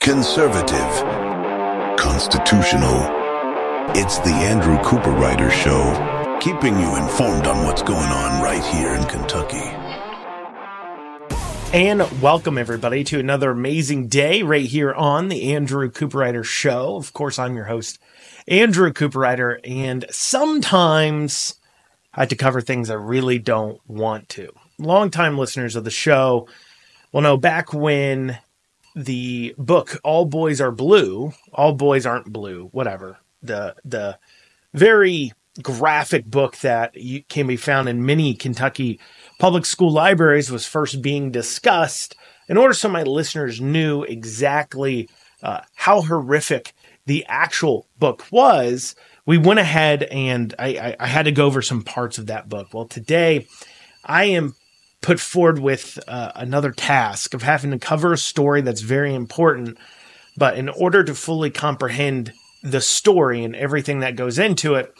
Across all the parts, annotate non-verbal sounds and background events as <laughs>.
Conservative. Constitutional. It's the Andrew Cooperrider Show, keeping you informed on what's going on right here in Kentucky. And welcome everybody to another amazing day right here on the Andrew Cooperrider Show. Of course, I'm your host, Andrew Cooperrider, and sometimes I have to cover things I really don't want to. Longtime listeners of the show will know back when the book All Boys Are Blue, All Boys Aren't Blue, whatever, the the very graphic book that can be found in many Kentucky public school libraries was first being discussed in order so my listeners knew exactly uh, how horrific the actual book was. We went ahead and I, I, I, had to go over some parts of that book. Well, today I am put forward with uh, another task of having to cover a story that's very important. But in order to fully comprehend the story and everything that goes into it,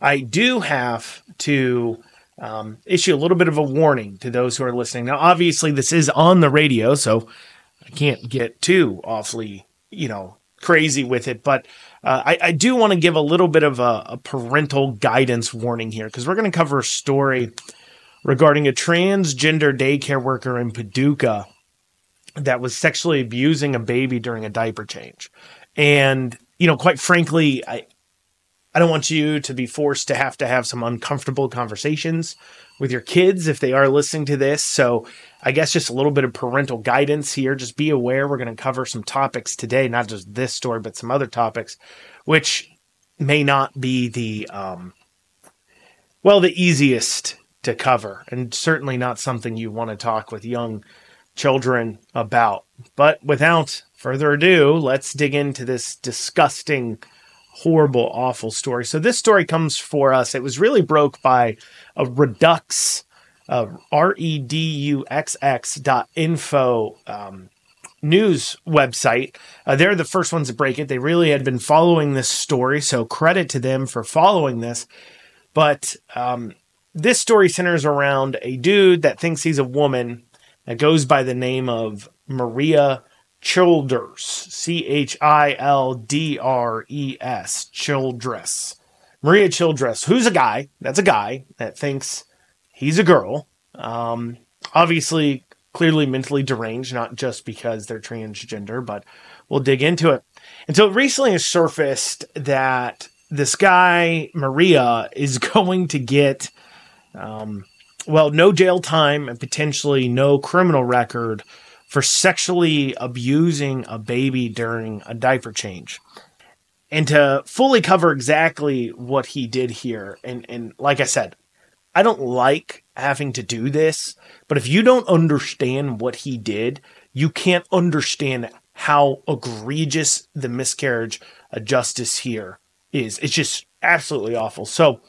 I do have to um, issue a little bit of a warning to those who are listening. Now, obviously, this is on the radio, so I can't get too awfully, you know, crazy with it. But uh, I, I, do want to give a little bit of a, a parental guidance warning here because we're going to cover a story regarding a transgender daycare worker in Paducah that was sexually abusing a baby during a diaper change. And, you know, quite frankly, I, I don't want you to be forced to have to have some uncomfortable conversations with your kids if they are listening to this. So, I guess just a little bit of parental guidance here. Just be aware we're going to cover some topics today, not just this story, but some other topics, which may not be the, um, well, the easiest to cover, and certainly not something you want to talk with young children about. But without further ado, let's dig into this disgusting, horrible, awful story. So, this story comes for us. It was really broke by a Reduxx, uh, R E D U X X dot info. Um, news website. Uh, they're the first ones to break it. They really had been following this story, so credit to them for following this. But um, this story centers around a dude that thinks he's a woman that goes by the name of Maria Childers, C H I L D R E S, Childress. Maria Childress, who's a guy, that's a guy that thinks he's a girl. Um, obviously, clearly mentally deranged, not just because they're transgender, but we'll dig into it. And so it recently has surfaced that this guy, Maria, is <laughs> going to get um, well, no jail time and potentially no criminal record for sexually abusing a baby during a diaper change. And to fully cover exactly what he did here, and, and like I said, I don't like having to do this, but if you don't understand what he did, you can't understand how egregious the miscarriage of justice here is. It's just absolutely awful. So,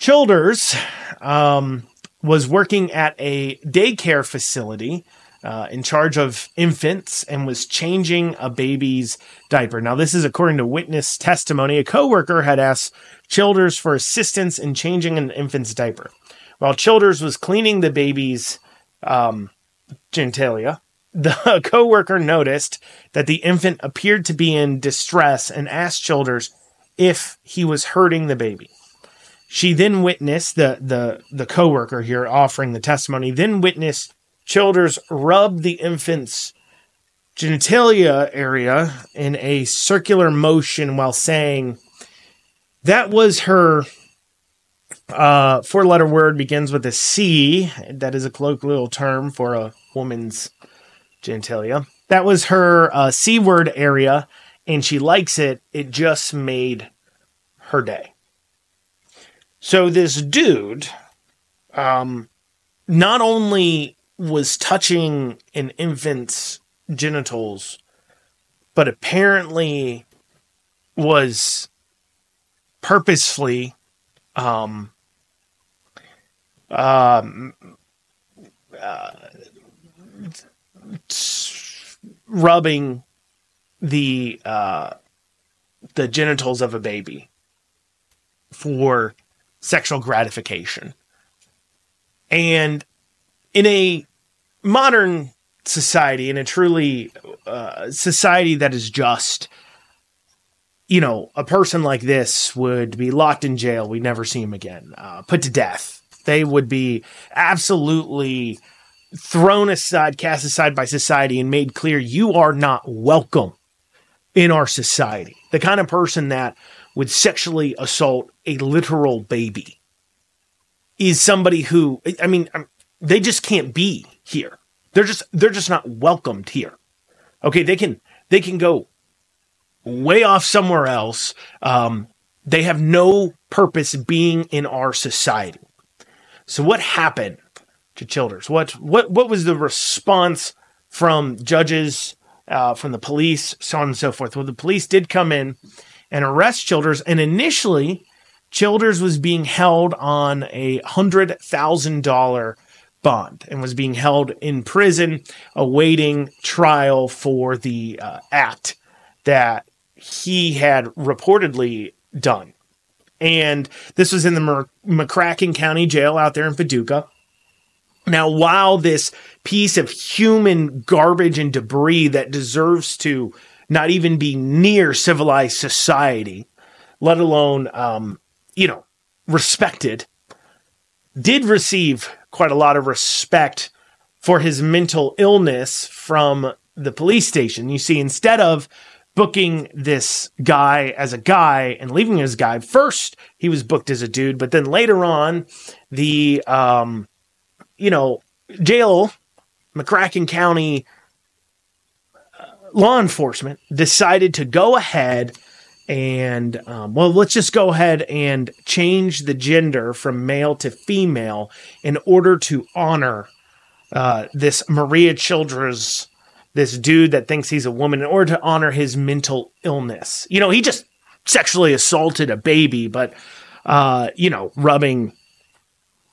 Childers um, was working at a daycare facility uh, in charge of infants and was changing a baby's diaper. Now, this is according to witness testimony. A coworker had asked Childers for assistance in changing an infant's diaper. While Childers was cleaning the baby's um, genitalia, the <laughs> coworker noticed that the infant appeared to be in distress and asked Childers if he was hurting the baby. She then witnessed the the the coworker here offering the testimony. Then witnessed Childers rub the infant's genitalia area in a circular motion while saying that was her uh, four letter word begins with a C. That is a colloquial term for a woman's genitalia. That was her uh, C word area, and she likes it. It just made her day. So this dude, um, not only was touching an infant's genitals, but apparently was purposefully um, um, uh, rubbing the uh, the genitals of a baby for sexual gratification. And in a modern society, in a truly uh, society that is just, you know, a person like this would be locked in jail. We'd never see him again, uh, put to death. They would be absolutely thrown aside, cast aside by society, and made clear you are not welcome in our society. The kind of person that would sexually assault a literal baby is somebody who, I mean, um, they just can't be here. They're just they're just not welcomed here. Okay, they can they can go way off somewhere else. Um, they have no purpose being in our society. So what happened to Childers? What what what was the response from judges, uh, from the police, so on and so forth? Well, the police did come in and arrest Childers, and initially, Childers was being held on a hundred thousand dollar bond and was being held in prison awaiting trial for the uh, act that he had reportedly done. And this was in the McCracken County Jail out there in Paducah. Now, while this piece of human garbage and debris that deserves to not even be near civilized society, let alone, um, you know, respected, did receive quite a lot of respect for his mental illness from the police station. You see, instead of booking this guy as a guy and leaving a guy, first he was booked as a dude, but then later on, the um, you know jail, McCracken County uh, law enforcement decided to go ahead and um, well, let's just go ahead and change the gender from male to female in order to honor uh, this Maria Childers, this dude that thinks he's a woman, in order to honor his mental illness. You know, he just sexually assaulted a baby, but uh, you know, rubbing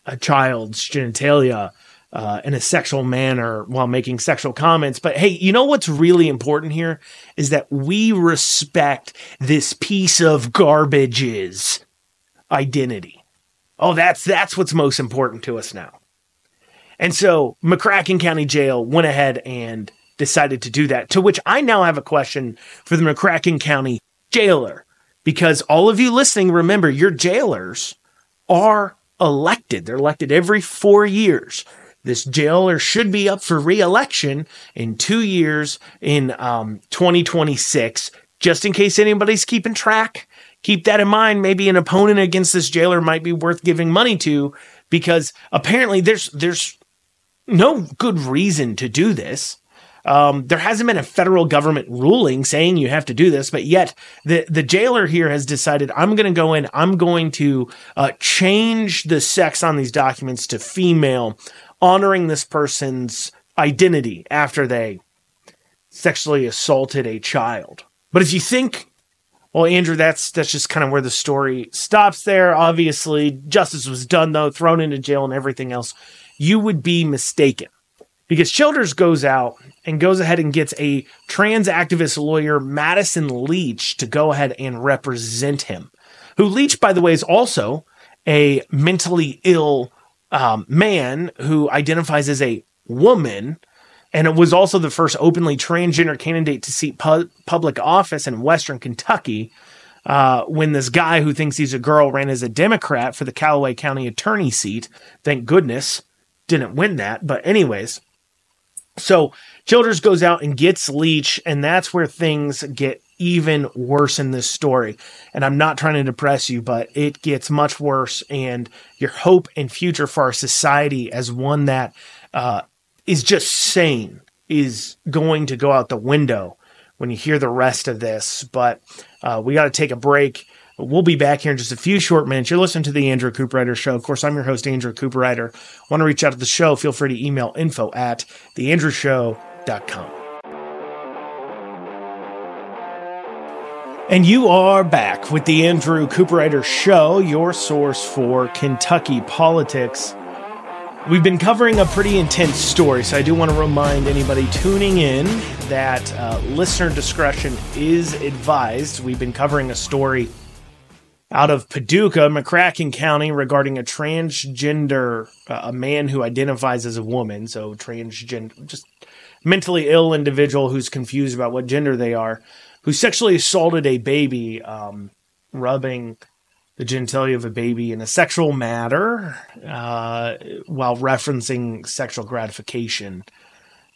a child's genitalia uh, in a sexual manner while making sexual comments. But hey, you know what's really important here is that we respect this piece of garbage's identity. Oh, that's that's what's most important to us now. And so McCracken County Jail went ahead and decided to do that. To which I now have a question for the McCracken County jailer. Because all of you listening, remember your jailers are elected. They're elected every four years. This jailer should be up for reelection in two years in um, 2026. Just in case anybody's keeping track, keep that in mind. Maybe an opponent against this jailer might be worth giving money to because apparently there's there's no good reason to do this. Um, there hasn't been a federal government ruling saying you have to do this, but yet the the jailer here has decided I'm going to go in. I'm going to uh, change the sex on these documents to female honoring this person's identity after they sexually assaulted a child. But if you think, well, Andrew, that's that's just kind of where the story stops there. Obviously, justice was done though, thrown into jail and everything else. You would be mistaken. Because Childers goes out and goes ahead and gets a trans activist lawyer, Madison Leach, to go ahead and represent him. Who Leach, by the way, is also a mentally ill um, man who identifies as a woman and it was also the first openly transgender candidate to seek pu- public office in Western Kentucky. Uh, when this guy who thinks he's a girl ran as a Democrat for the Callaway County attorney seat, thank goodness didn't win that. But anyways, so Childers goes out and gets Leach, and that's where things get even worse in this story. And I'm not trying to depress you, but it gets much worse. And your hope and future for our society as one that uh, is just sane is going to go out the window when you hear the rest of this. But uh, we got to take a break. We'll be back here in just a few short minutes. You're listening to the Andrew Cooperrider Show. Of course, I'm your host, Andrew Cooperrider. Want to reach out to the show? Feel free to email info at theandrewshow.com. And you are back with the Andrew Cooperrider Show, your source for Kentucky politics. We've been covering a pretty intense story, so I do want to remind anybody tuning in that uh, listener discretion is advised. We've been covering a story out of Paducah, McCracken County, regarding a transgender, uh, a man who identifies as a woman, so transgender, just mentally ill individual who's confused about what gender they are, who sexually assaulted a baby, um, rubbing the genitalia of a baby in a sexual manner uh, while referencing sexual gratification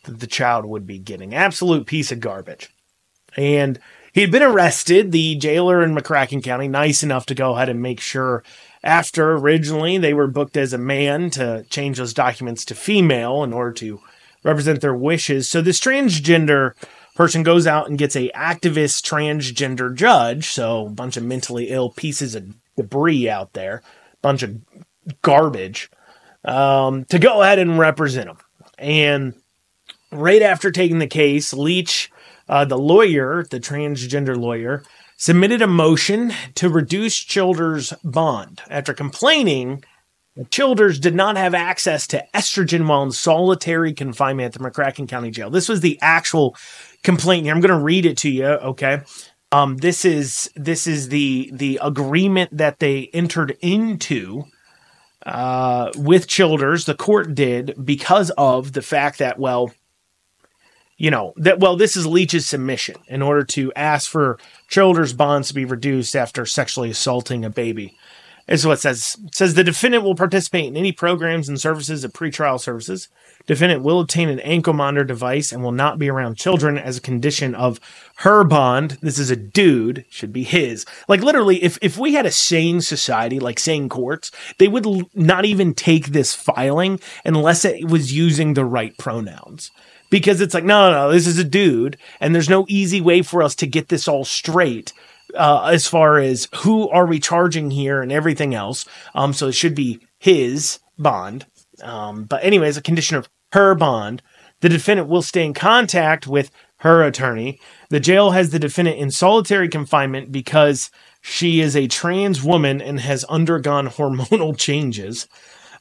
that the child would be getting. Absolute piece of garbage. And he had been arrested. The jailer in McCracken County, nice enough to go ahead and make sure after originally they were booked as a man to change those documents to female in order to represent their wishes. So this transgender person goes out and gets a activist transgender judge, so a bunch of mentally ill pieces of debris out there, bunch of garbage, um, to go ahead and represent them. And right after taking the case, Leach, uh, the lawyer, the transgender lawyer, submitted a motion to reduce Childers' bond after complaining Childers did not have access to estrogen while in solitary confinement at the McCracken County Jail. This was the actual complaint here. I'm going to read it to you, okay? Um, this is this is the the agreement that they entered into uh, with Childers. The court did because of the fact that well, you know that well, this is Leach's submission in order to ask for Childers' bonds to be reduced after sexually assaulting a baby is what it says. It says the defendant will participate in any programs and services of pretrial services. Defendant will obtain an ankle monitor device and will not be around children as a condition of her bond. This is a dude, should be his. Like literally, if if we had a sane society, like sane courts, they would l- not even take this filing unless it was using the right pronouns. Because it's like, no, no, no, this is a dude, and there's no easy way for us to get this all straight uh, as far as who are we charging here and everything else. Um, so it should be his bond. Um, but anyways, a condition of her bond. The defendant will stay in contact with her attorney. The jail has the defendant in solitary confinement because she is a trans woman and has undergone <laughs> hormonal changes.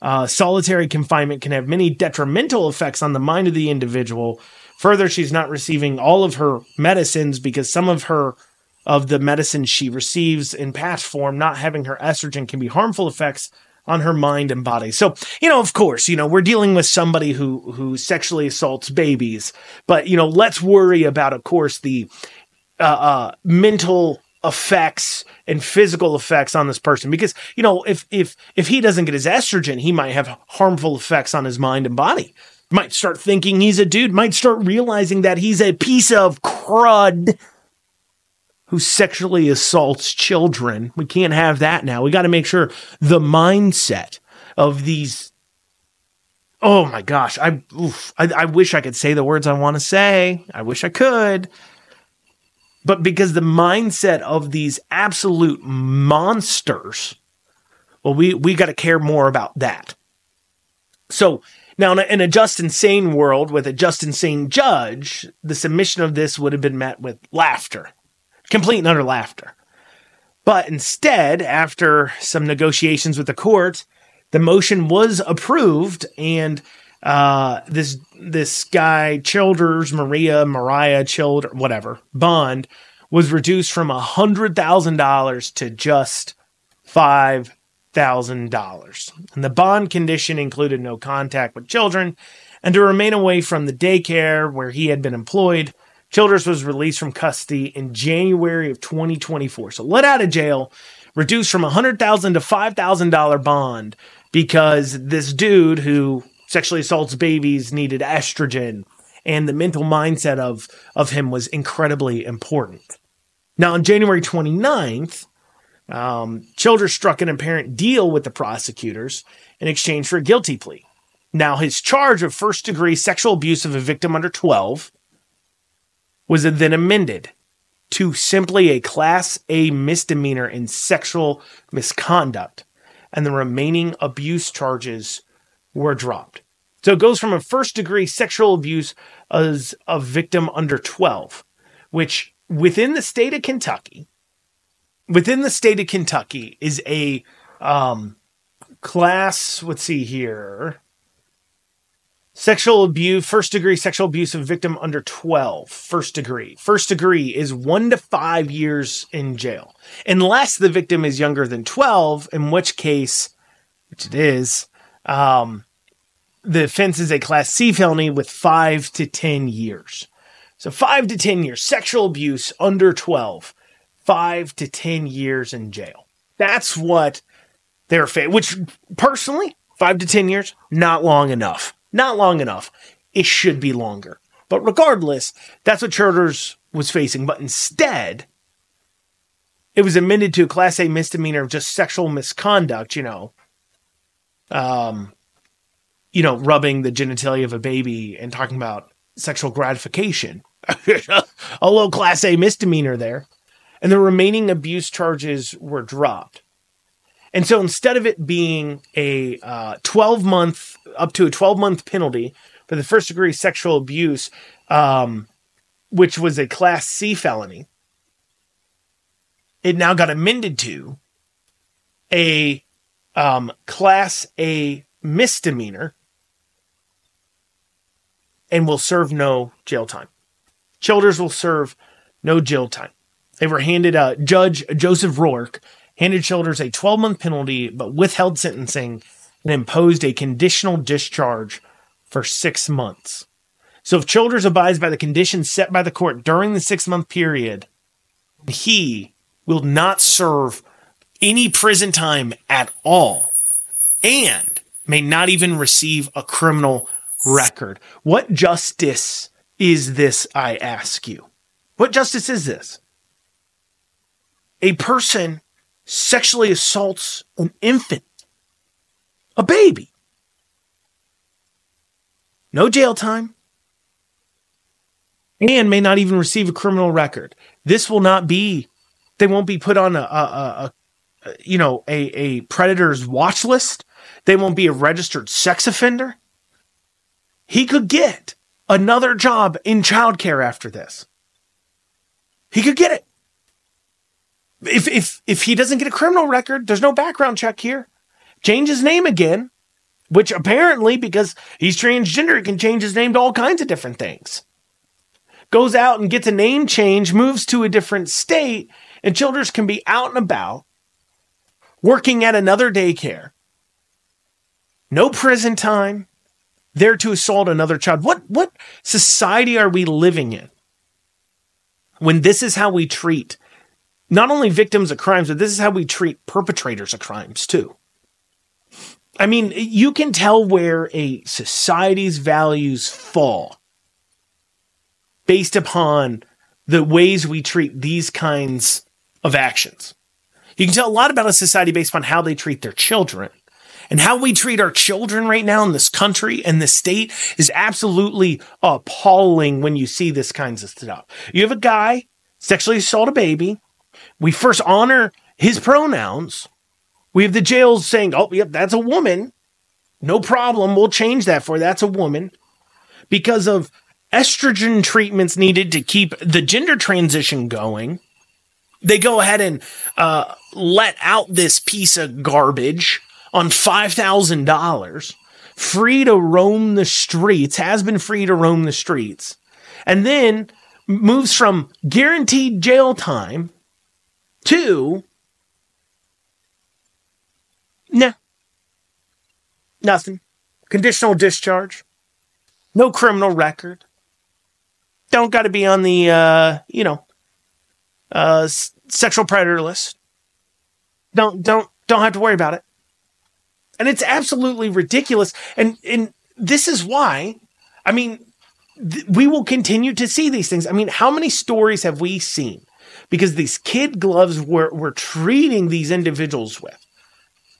Uh, solitary confinement can have many detrimental effects on the mind of the individual. Further, she's not receiving all of her medicines because some of her of the medicine she receives in patch form, not having her estrogen can be harmful effects on her mind and body. So, you know, of course, you know, we're dealing with somebody who who sexually assaults babies, but you know, let's worry about of course the uh, uh mental effects and physical effects on this person. Because you know if if if he doesn't get his estrogen he might have harmful effects on his mind and body. Might start thinking he's a dude might start realizing that he's a piece of crud who sexually assaults children. We can't have that now. We got to make sure the mindset of these. Oh my gosh, I, oof, I I wish I could say the words I want to say. I wish I could. But because the mindset of these absolute monsters, well, we we got to care more about that. So now, in a, in a just insane world with a just insane judge, the submission of this would have been met with laughter complete and utter laughter. But instead, after some negotiations with the court, the motion was approved, and uh, this this guy Childers, Maria, Mariah Childers, whatever bond was reduced from a hundred thousand dollars to just five thousand dollars. And the bond condition included no contact with children and to remain away from the daycare where he had been employed Childers was released from custody in January of 2024. So let out of jail, reduced from $100,000 to $5,000 bond because this dude who sexually assaults babies needed estrogen and the mental mindset of, of him was incredibly important. Now, on January 29th, um, Childers struck an apparent deal with the prosecutors in exchange for a guilty plea. Now, his charge of first degree sexual abuse of a victim under 12 was then amended to simply a Class A misdemeanor in sexual misconduct, and the remaining abuse charges were dropped. So it goes from a first degree sexual abuse as a victim under 12, which within the state of Kentucky, within the state of Kentucky is a um, class, let's see here, Sexual abuse, first degree sexual abuse of victim under 12, first degree. First degree is one to five years in jail, unless the victim is younger than 12, in which case, which it is, um, the offense is a class C felony with five to 10 years. So five to 10 years, sexual abuse under 12, five to 10 years in jail. That's what they're, fa- which personally, five to 10 years, not long enough. Not long enough. It should be longer. But regardless, that's what Charters was facing. But instead, it was amended to a class A misdemeanor of just sexual misconduct, you know. Um, you know, rubbing the genitalia of a baby and talking about sexual gratification. <laughs> a low class A misdemeanor there. And the remaining abuse charges were dropped. And so instead of it being a uh, 12 month, up to a 12 month penalty for the first degree sexual abuse, um, which was a class C felony, it now got amended to a um, class A misdemeanor and will serve no jail time. Childers will serve no jail time. They were handed uh, Judge Joseph Rourke handed Childers a 12 month penalty, but withheld sentencing and imposed a conditional discharge for six months. So if Childers abides by the conditions set by the court during the six month period, he will not serve any prison time at all and may not even receive a criminal record. What justice is this, I ask you? What justice is this? A person sexually assaults an infant, a baby. No jail time, and may not even receive a criminal record. This will not be, they won't be put on a, a, a, you know, a, a predator's watch list. They won't be a registered sex offender he could get another job in childcare after this. He could get it. If if if he doesn't get a criminal record, there's no background check here. Change his name again, which apparently because he's transgender, he can change his name to all kinds of different things. Goes out and gets a name change, moves to a different state, and Childers can be out and about working at another daycare. No prison time, there to assault another child. What what society are we living in? When this is how we treat not only victims of crimes, but this is how we treat perpetrators of crimes too. I mean, you can tell where a society's values fall based upon the ways we treat these kinds of actions. You can tell a lot about a society based on how they treat their children. And how we treat our children right now in this country and this state is absolutely appalling when you see this kinds of stuff. You have a guy sexually assault a baby. We first honor his pronouns. We have the jails saying, oh, yep, that's a woman. No problem. We'll change that for that's a woman. Because of estrogen treatments needed to keep the gender transition going, they go ahead and uh, let out this piece of garbage on $5,000, free to roam the streets, has been free to roam the streets, and then moves from guaranteed jail time to nah, nothing. Conditional discharge, no criminal record. Don't got to be on the, uh, you know, uh, sexual predator list. Don't, don't, don't have to worry about it. And it's absolutely ridiculous. And, and this is why, I mean, th- we will continue to see these things. I mean, how many stories have we seen? Because these kid gloves we're, we're treating these individuals with.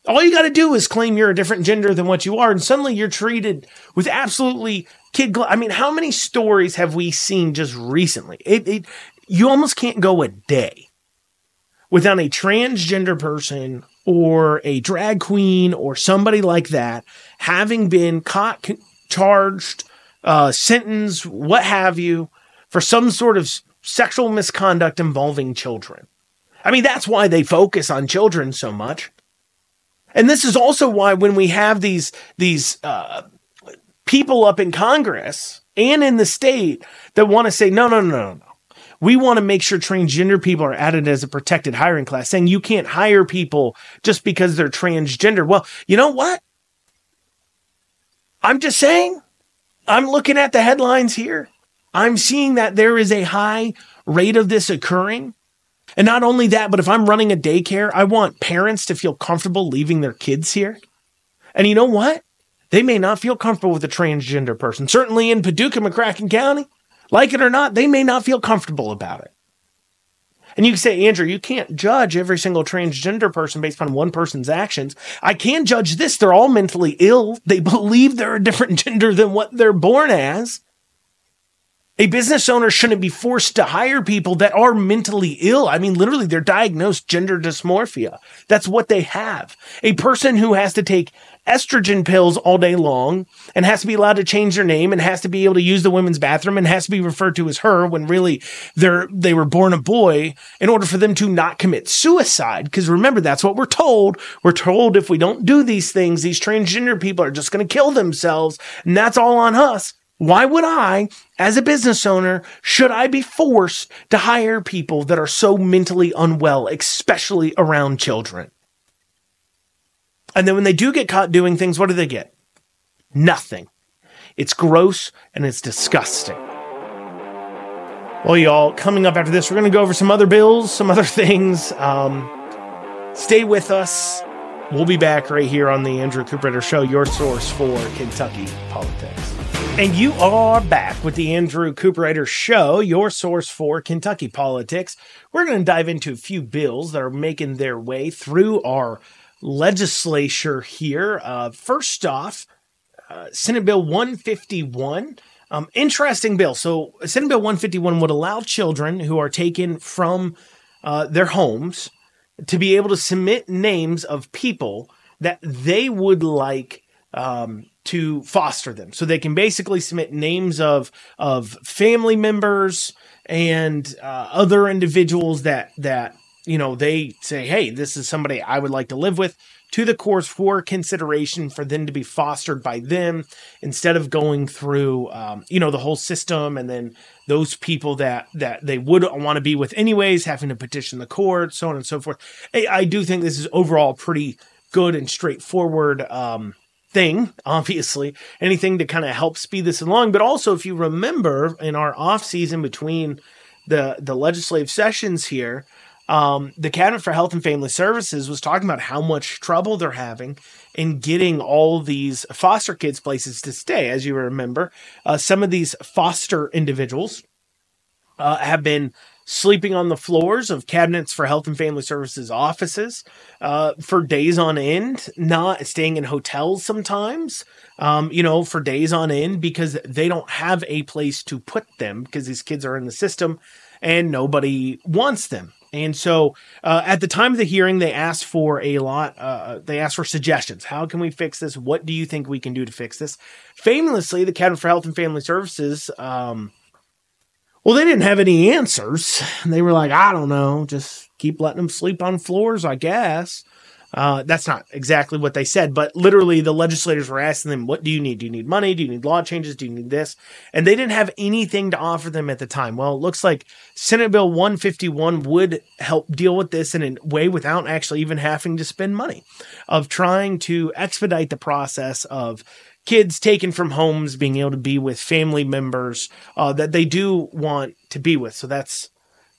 All you got to do is claim you're a different gender than what you are, and suddenly you're treated with absolutely kid gloves. I mean, how many stories have we seen just recently? It, it, you almost can't go a day without a transgender person or a drag queen or somebody like that having been caught, charged, uh, sentenced, what have you, for some sort of sexual misconduct involving children. I mean, that's why they focus on children so much. And this is also why when we have these, these, uh, people up in Congress and in the state that want to say, no, no, no, no, no. We want to make sure transgender people are added as a protected hiring class, saying you can't hire people just because they're transgender. Well, you know what? I'm just saying, I'm looking at the headlines here. I'm seeing that there is a high rate of this occurring. And not only that, but if I'm running a daycare, I want parents to feel comfortable leaving their kids here. And you know what? They may not feel comfortable with a transgender person. Certainly in Paducah, McCracken County, like it or not, they may not feel comfortable about it. And you say, Andrew, you can't judge every single transgender person based on one person's actions. I can judge this. They're all mentally ill. They <laughs> believe they're a different gender than what they're born as. A business owner shouldn't be forced to hire people that are mentally ill. I mean, literally, they're diagnosed gender dysmorphia. That's what they have. A person who has to take estrogen pills all day long and has to be allowed to change their name and has to be able to use the women's bathroom and has to be referred to as her when really they're they were born a boy in order for them to not commit suicide because remember that's what we're told we're told if we don't do these things these transgender people are just going to kill themselves and that's all on us why would I, as a business owner, should I be forced to hire people that are so mentally unwell, especially around children? And then when they do get caught doing things, what do they get? Nothing. It's gross and it's disgusting. Well, y'all, coming up after this, we're going to go over some other bills, some other <laughs> things. Um, stay with us. We'll be back right here on the Andrew Cooper Show, your source for Kentucky politics. And you are back with the Andrew Cooper Show, your source for Kentucky politics. We're going to dive into a few bills that are making their way through our legislature here. Uh, first off, uh, Senate Bill 151. Um, interesting bill. So, Senate Bill 151 would allow children who are taken from uh, their homes to be able to submit names of people that they would like um, to foster them. So they can basically submit names of of family members and uh, other individuals that that you know, they say, hey, this is somebody I would like to live with to the courts for consideration for them to be fostered by them instead of going through, um, you know, the whole system and then those people that that they would want to be with anyways, having to petition the court, so on and so forth. I, I do think this is overall pretty good and straightforward. Um, thing, obviously, anything to kind of help speed this along. But also, if you remember in our off season between the the legislative sessions here, um, the Cabinet for Health and Family Services was talking about how much trouble they're having in getting all these foster kids places to stay. As you remember, uh, some of these foster individuals uh, have been sleeping on the floors of cabinets for health and family services offices uh, for days on end, not staying in hotels sometimes, um, you know, for days on end because they don't have a place to put them because these kids are in the system and nobody wants them. And so uh, at the time of the hearing, they asked for a lot, uh, they asked for suggestions. How can we fix this? What do you think we can do to fix this? Famously, the Cabinet for Health and Family Services, um, well, they didn't have any answers. They were like, I don't know, just keep letting them sleep on floors, I guess. Uh, that's not exactly what they said, but literally the legislators were asking them, What do you need? Do you need money? Do you need law changes? Do you need this? And they didn't have anything to offer them at the time. Well, it looks like Senate Bill 151 would help deal with this in a way without actually even having to spend money, of trying to expedite the process of kids taken from homes being able to be with family members uh, that they do want to be with. So that's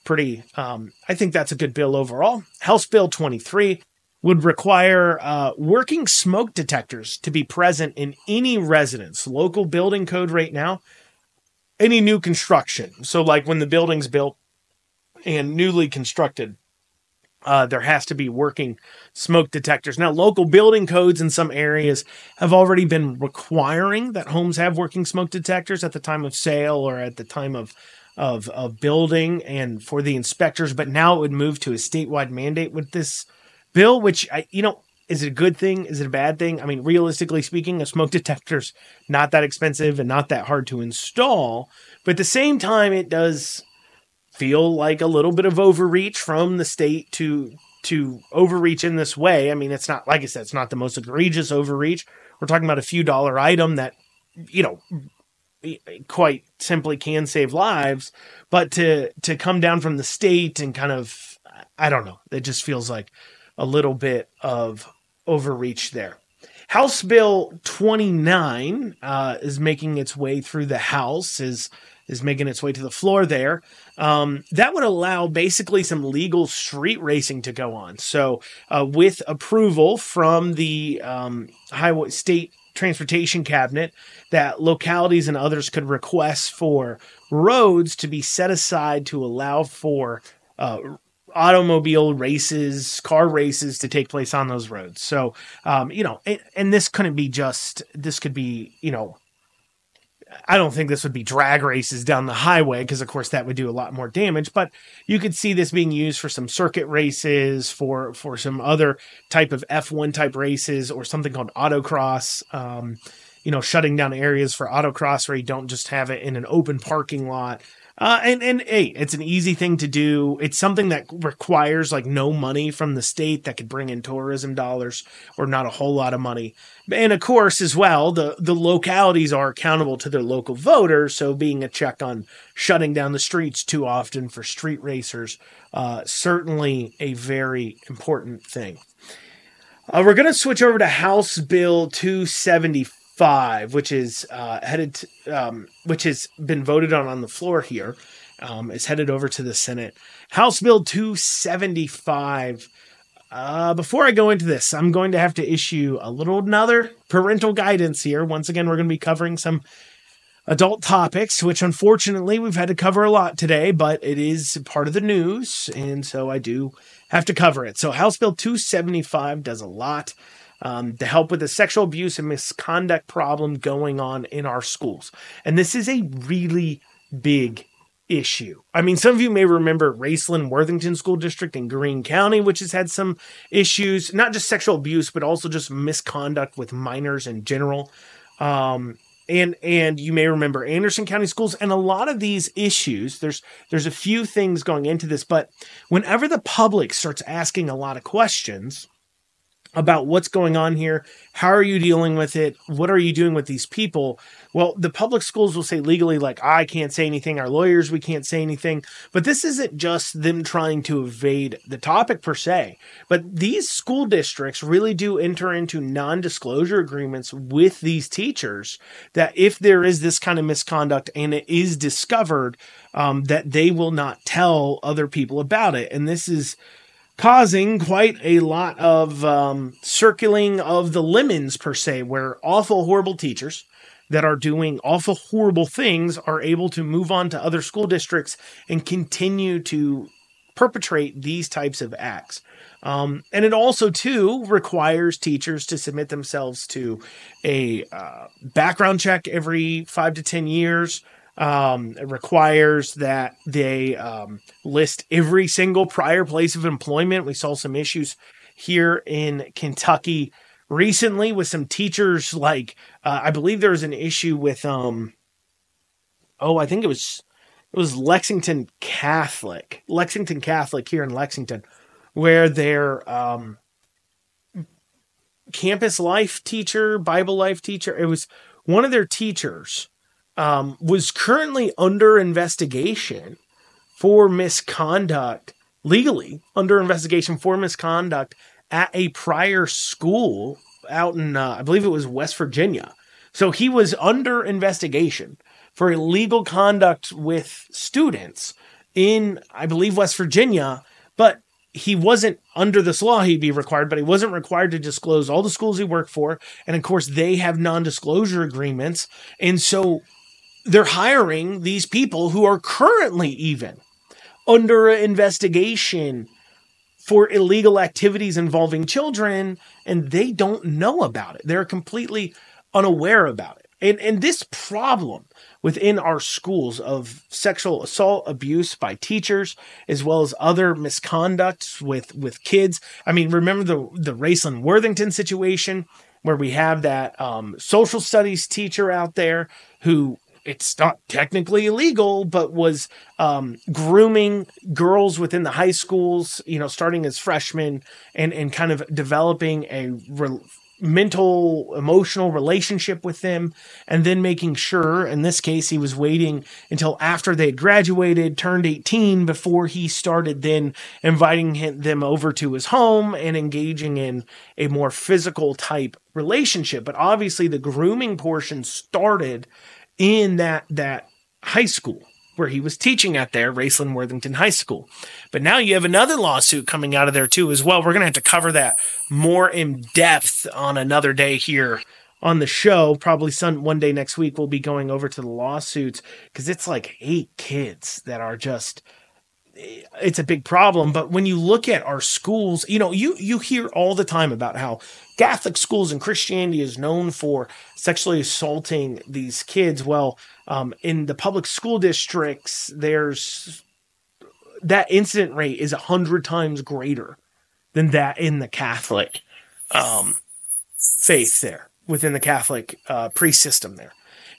pretty, um, I think that's a good bill overall. House Bill 23 would require uh, working smoke detectors to be present in any residence. Local building code right now, any new construction. So, like when the building's built and newly constructed, uh, there has to be working smoke detectors. Now, local building codes in some areas have already been requiring that homes have working smoke detectors at the time of sale or at the time of of, of building and for the inspectors. But now it would move to a statewide mandate with this bill, which I, you know, is it a good thing? Is it a bad thing? I mean, realistically speaking, a smoke detector's not that expensive and not that hard to install. But at the same time, it does feel like a little bit of overreach from the state to to overreach in this way. I mean, it's not like I said, it's not the most egregious overreach. We're talking about a few dollar item that, you know, quite simply can save lives. But to to come down from the state and kind of, I don't know, it just feels like a little bit of overreach there. House Bill 29 uh, is making its way through the House, is is making its way to the floor there. Um, that would allow basically some legal street racing to go on. So, uh, with approval from the um, highway state transportation cabinet, that localities and others could request for roads to be set aside to allow for uh, automobile races, car races to take place on those roads. So, um, you know, and, and, this couldn't be just, this could be, you know, I don't think this would be drag races down the highway because, of course, that would do a lot more damage. But you could see this being used for some circuit races, for for some other type of F1 type races, or something called autocross. Um, you know, shutting down areas for autocross where you don't just have it in an open parking lot. Uh, and and hey, it's an easy thing to do. It's something that requires like no money from the state that could bring in tourism dollars or not a whole lot of money. And of course, as well, the the localities are accountable to their local voters. So being a check on shutting down the streets too often for street racers, uh, certainly a very important thing. Uh, we're going to switch over to House Bill 274 five, which is uh, headed, to, um, which has been voted on on the floor here, um, is headed over to the Senate. House Bill 275. Uh, before I go into this, I'm going to have to issue a little another parental guidance here. Once again, we're going to be covering some adult topics, which unfortunately we've had to cover a lot today, but it is part of the news, and so I do have to cover it. So House Bill 275 does a lot um, to help with the sexual abuse and misconduct problem going on in our schools. And this is a really big issue. I mean, some of you may remember Raceland Worthington School District in Greene County, which has had some issues, not just sexual abuse, but also just misconduct with minors in general. Um, and and you may remember Anderson County Schools and a lot of these issues. There's there's a few things going into this, but whenever the public starts asking a lot of questions, about what's going on here. How are you dealing with it? What are you doing with these people? Well, the public schools will say legally, like, I can't say anything. Our lawyers, we can't say anything. But this isn't just them trying to evade the topic per se. But these school districts really do enter into non disclosure agreements with these teachers that if there is this kind of misconduct and it is discovered, um, that they will not tell other people about it. And this is causing quite a lot of um, circling of the lemons, per se, where awful, horrible teachers that are doing awful, horrible things are able to move on to other school districts and continue to perpetrate these types of acts. Um, and it also, too, requires teachers to submit themselves to a uh, background check every five to 10 years. Um, requires that they um, list every single prior place of employment. We saw some issues here in Kentucky recently with some teachers. Like, uh, I believe there was an issue with, um, oh, I think it was it was Lexington Catholic, Lexington Catholic here in Lexington, where their um, campus life teacher, Bible life teacher, it was one of their teachers um, was currently under investigation for misconduct, legally under investigation for misconduct at a prior school out in, uh, I believe it was West Virginia. So he was under investigation for illegal conduct with students in, I believe, West Virginia, but he wasn't under this law he'd be required but he wasn't required to disclose all the schools he worked for and of course they have non-disclosure agreements and so they're hiring these people who are currently even under investigation for illegal activities involving children and they don't know about it. They're completely unaware about it. And and this problem within our schools of sexual assault abuse by teachers as well as other misconducts with with kids. I mean, remember the the Raceland Worthington situation where we have that um, social studies teacher out there who it's not technically illegal, but was um, grooming girls within the high schools, you know, starting as freshmen and, and kind of developing a re- mental, emotional relationship with them, and then making sure, in this case, he was waiting until after they had graduated, turned 18, before he started then inviting him, them over to his home and engaging in a more physical type relationship. But obviously, the grooming portion started in that that high school where he was teaching at there, Raceland Worthington High School. But now you have another lawsuit coming out of there too as well. We're going to have to cover that more in depth on another day here on the show. Probably some one day next week we'll be going over to the lawsuits because it's like eight kids that are just it's a big problem. But when you look at our schools, you know, you you hear all the time about how Catholic schools and Christianity is known for sexually assaulting these kids. Well, um, in the public school districts, there's that incident rate is a hundred times greater than that in the Catholic um, faith there within the Catholic uh, priest system there.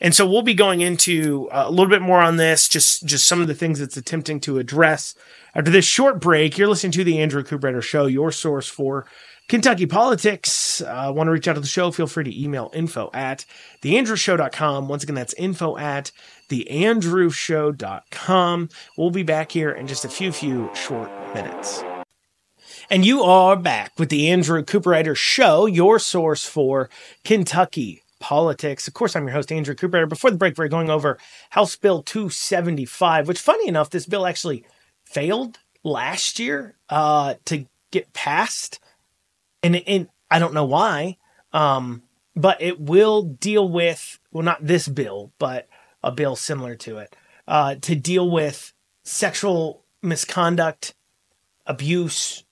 And so we'll be going into uh, a little bit more on this, just just some of the things it's attempting to address. After this short break, you're listening to the Andrew Cooperrider Show, your source for Kentucky politics. Uh, want to reach out to the show? Feel free to email info at theandrewshow.com. Once again, that's info at theandrewshow.com. We'll be back here in just a few, few short minutes. And you are back with the Andrew Cooperrider Show, your source for Kentucky politics. Of course, I'm your host, Andrew Cooperrider. Before the break, we're going over House Bill 275, which, funny enough, this bill actually failed last year uh, to get passed. And, and I don't know why, um, but it will deal with, well, not this bill, but a bill similar to it, uh, to deal with sexual misconduct, abuse,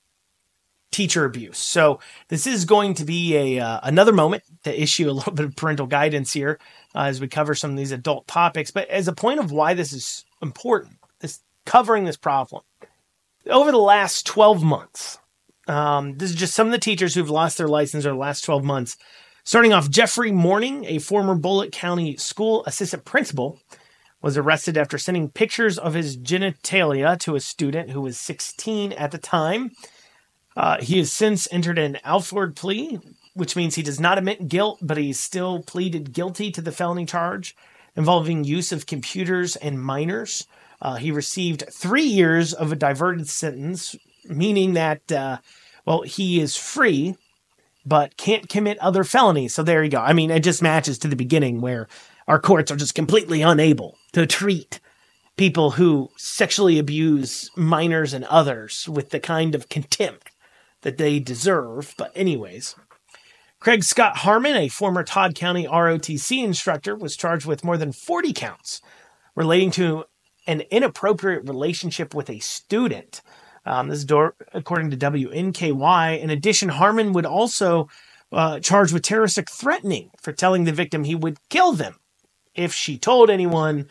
teacher abuse. So this is going to be a uh, another moment to issue a <laughs> little bit of parental guidance here uh, as we cover some of these adult topics. But as a point of why this is important, this covering this problem over the last 12 months. Um, this is just some of the teachers who've lost their license over the last 12 months. Starting off, Jeffrey Morning, a former Bullitt County school assistant principal, was arrested after sending pictures of his genitalia to a student who was 16 at the time. Uh, he has since entered an Alford plea, which means he does not admit guilt, but he's still pleaded guilty to the felony charge involving use of computers and minors. Uh, he received three years of a diverted sentence, meaning that, uh, well, he is free, but can't commit other felonies. So there you go. I mean, it just matches to the beginning where our courts are just completely unable to treat people who sexually abuse minors and others with the kind of contempt that they deserve. But, anyways, Craig Scott Harmon, a former Todd County ROTC instructor, was charged with more than 40 counts relating to an inappropriate relationship with a student. Um, this is door, according to WNKY. In addition, Harmon would also uh, charged with terroristic threatening for telling the victim he would kill them if she told anyone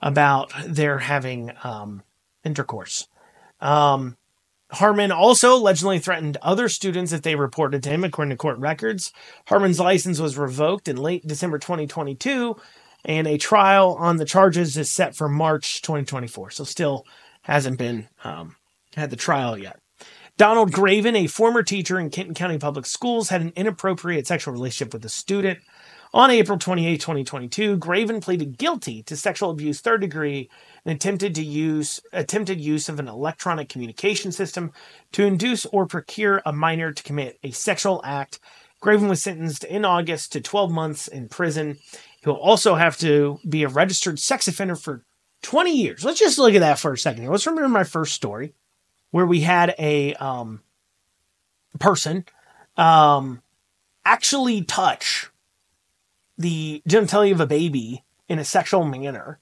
about their having um, intercourse. Um, Harmon also allegedly threatened other students if they reported to him, according to court records. Harmon's license was revoked in late December 2022, and a trial on the charges is set for March 2024. So, still hasn't been um, had the trial yet. Donald Graven, a former teacher in Kenton County Public Schools, had an inappropriate sexual relationship with a student. On April 28, 2022, Graven pleaded guilty to sexual abuse third degree and attempted to use attempted use of an electronic communication system to induce or procure a minor to commit a sexual act. Graven was sentenced in August to 12 months in prison. He'll also have to be a registered sex offender for 20 years. Let's just look at that for a second. Let's remember my first story where we had a um, person um, actually touch the genitalia of a baby in a sexual manner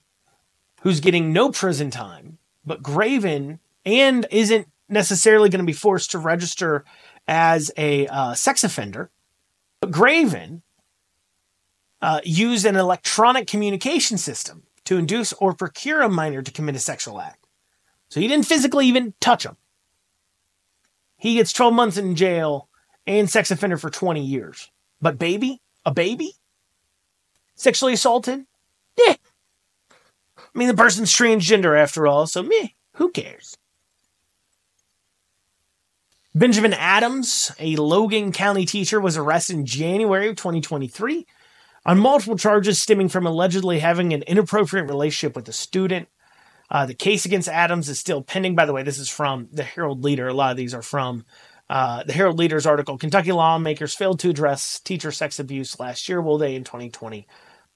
who's getting no prison time, but Graven and isn't necessarily going to be forced to register as a uh, sex offender. But Graven uh, used an electronic communication system to induce or procure a minor to commit a sexual act. So he didn't physically even touch him. He gets 12 months in jail and sex offender for 20 years. But baby, a baby, sexually assaulted, yeah, I mean, the person's transgender after all, so me, who cares? Benjamin Adams, a Logan County teacher, was arrested in January of 2023 on multiple charges stemming from allegedly having an inappropriate relationship with a student. Uh, the case against Adams is still pending. By the way, this is from the Herald Leader. A lot of these are from uh, the Herald Leader's article. Kentucky lawmakers failed to address teacher sex abuse last year. Will they in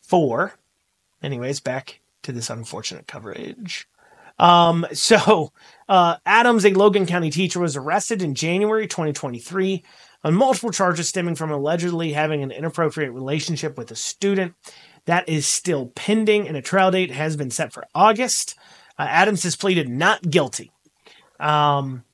2024? Anyways, back to this unfortunate coverage. Um, so, uh, Adams, a Logan County teacher, was arrested in January 2023 on multiple charges stemming from allegedly having an inappropriate relationship with a student. That is still pending, and a trial date has been set for August. Uh, Adams has pleaded not guilty. Um,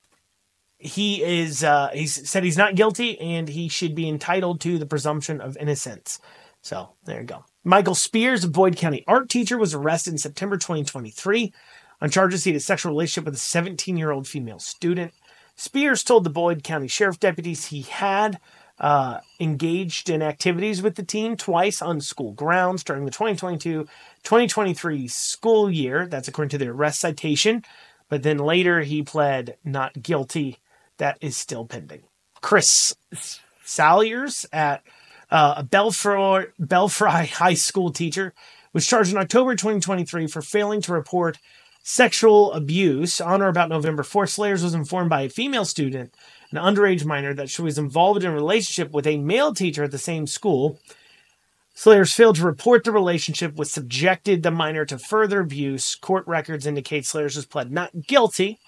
he is uh, he's said he's not guilty, and he should be entitled to the presumption of innocence. So there you go. Michael Spears, a Boyd County art teacher, was arrested in September 2023 on charges he had a sexual relationship with a 17 year old female student. Spears told the Boyd County Sheriff deputies he had uh, engaged in activities with the teen twice on school grounds during the 2022 2023 school year. That's according to the arrest citation. But then later he pled not guilty. That is still pending. Chris Salyers at uh, a Belfry, Belfry <laughs> High School teacher was charged in October 2023 for failing to report sexual abuse on or about November 4th. Salyers was informed by a female student, an underage minor, that she was involved in a relationship with a male teacher at the same school. Salyers failed to report the relationship, which subjected the minor to further abuse. Court records indicate Salyers was pled not guilty.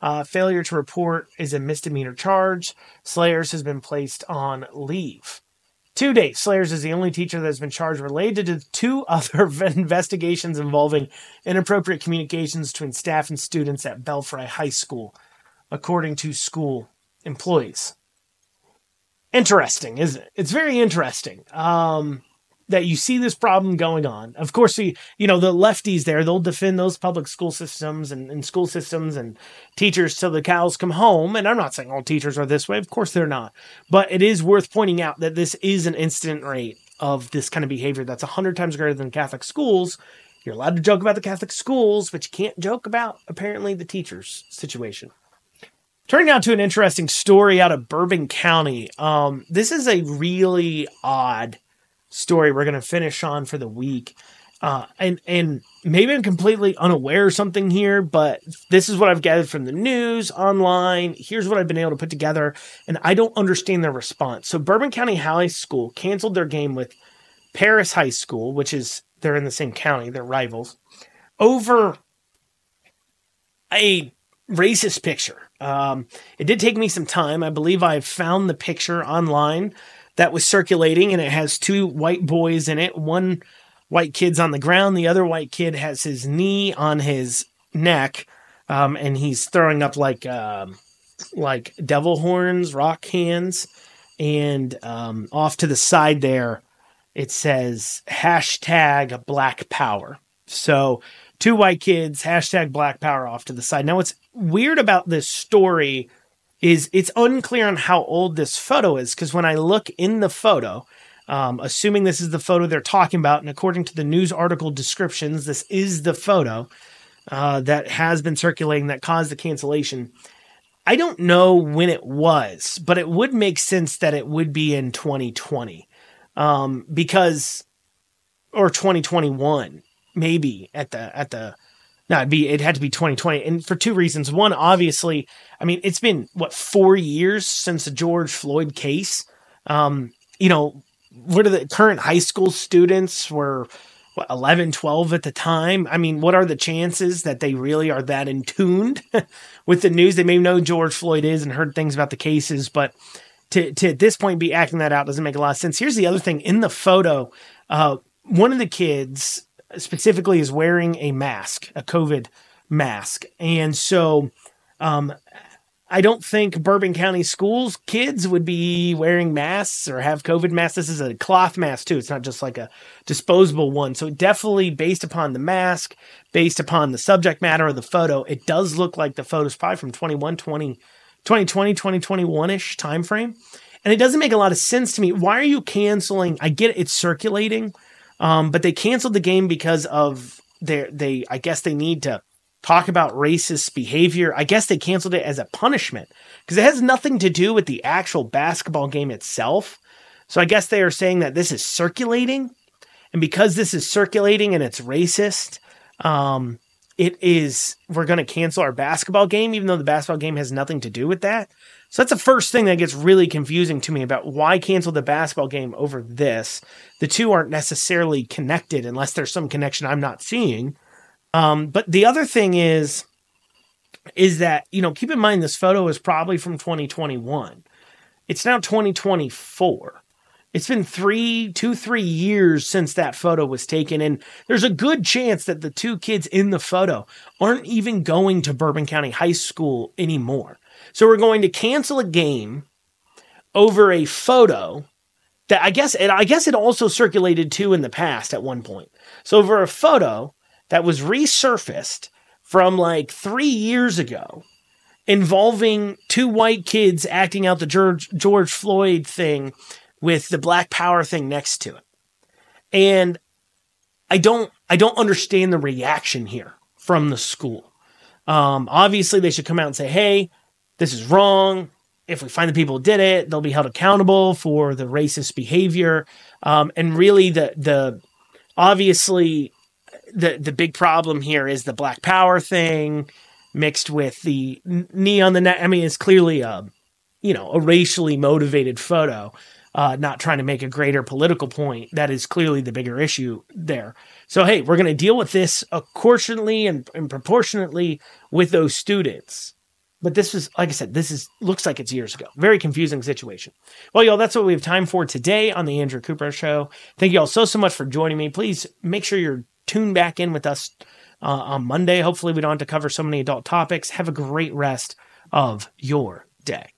Uh, failure to report is a misdemeanor charge. Salyers has been placed on leave. To date, Salyers is the only teacher that has been charged related to two <laughs> other investigations involving inappropriate communications between staff and students at Belfry High School, according to school employees. Interesting, isn't it? It's very interesting. Um, that you see this problem going on. Of course, you, you know, the lefties there, they'll defend those public school systems and, and school systems and teachers till the cows come home. And I'm not saying all teachers are this way. Of course they're not. But it is worth pointing out that this is an incident rate of this kind of behavior that's 100 times greater than Catholic schools. You're allowed to joke about the Catholic schools, but you can't joke about apparently the teachers' situation. Turning now to an interesting story out of Bourbon County. Um, this is a really odd story we're going to finish on for the week. Uh, and and maybe I'm completely unaware of something here, but this is what I've gathered from the news online. Here's what I've been able to put together, and I don't understand their response. So Bourbon County High School canceled their game with Paris High School, which is they're in the same county, they're rivals, over a racist picture. Um, it did take me some time. I believe I found the picture online that was circulating, and it has two white boys in it. One white kid's on the ground, the other white kid has his knee on his neck, um, and he's throwing up like uh, like devil horns, rock hands, and um, off to the side there it says hashtag Black Power. So two white kids hashtag Black Power off to the side. Now what's weird about this story is it's unclear on how old this photo is because when I look in the photo, um, assuming this is the photo they're talking about, and according to the news article descriptions, this is the photo uh, that has been circulating that caused the cancellation. I don't know when it was, but it would make sense that it would be in 2020 um, because, or 2021, maybe at the at the no, it'd be it had to be 2020, and for two reasons. One, obviously, I mean, it's been what four years since the George Floyd case. Um, you know, what are the current high school students were what 11, 12 at the time? I mean, what are the chances that they really are that in tuned <laughs> with the news? They may know George Floyd is and heard things about the cases, but to to at this point be acting that out doesn't make a lot of sense. Here's the other thing in the photo. Uh, one of the kids specifically is wearing a mask, a COVID mask. And so um, I don't think Bourbon County schools kids would be wearing masks or have COVID masks. This is a cloth mask too. It's not just like a disposable one. So definitely based upon the mask, based upon the subject matter of the photo, it does look like the photo's probably from 21, 20, 2020, 2021-ish timeframe. And it doesn't make a lot of sense to me. Why are you canceling? I get it, it's circulating, um, but they canceled the game because of their they I guess they need to talk about racist behavior. I guess they canceled it as a punishment because it has nothing to do with the actual basketball game itself. So I guess they are saying that this is circulating. And because this is circulating and it's racist, um, it is, we're going to cancel our basketball game, even though the basketball game has nothing to do with that. So that's the first thing that gets really confusing to me about why cancel the basketball game over this. The two aren't necessarily connected unless there's some connection I'm not seeing. Um, but the other thing is, is that, you know, keep in mind this photo is probably from 2021. It's now 2024. It's been three, two, three years since that photo was taken. And there's a good chance that the two kids in the photo aren't even going to Bourbon County High School anymore. So we're going to cancel a game over a photo that I guess, and I guess it also circulated too in the past at one point. So over a photo that was resurfaced from like three years ago involving two white kids acting out the George, George Floyd thing with the Black Power thing next to it. And I don't I don't understand the reaction here from the school. Um, obviously, they should come out and say, "Hey, this is wrong. If we find the people who did it, they'll be held accountable for the racist behavior." Um, and really, the the obviously the the big problem here is the Black Power thing mixed with the knee on the neck. I mean, it's clearly a you know a racially motivated photo uh, not trying to make a greater political point. That is clearly the bigger issue there. So, hey, we're going to deal with this accordingly and, and proportionately with those students. But this is, like I said, this is looks like it's years ago. Very confusing situation. Well, y'all, that's what we have time for today on the Andrew Cooperrider Show. Thank you all so so much for joining me. Please make sure you're tuned back in with us uh, on Monday. Hopefully, we don't have to cover so many adult topics. Have a great rest of your day.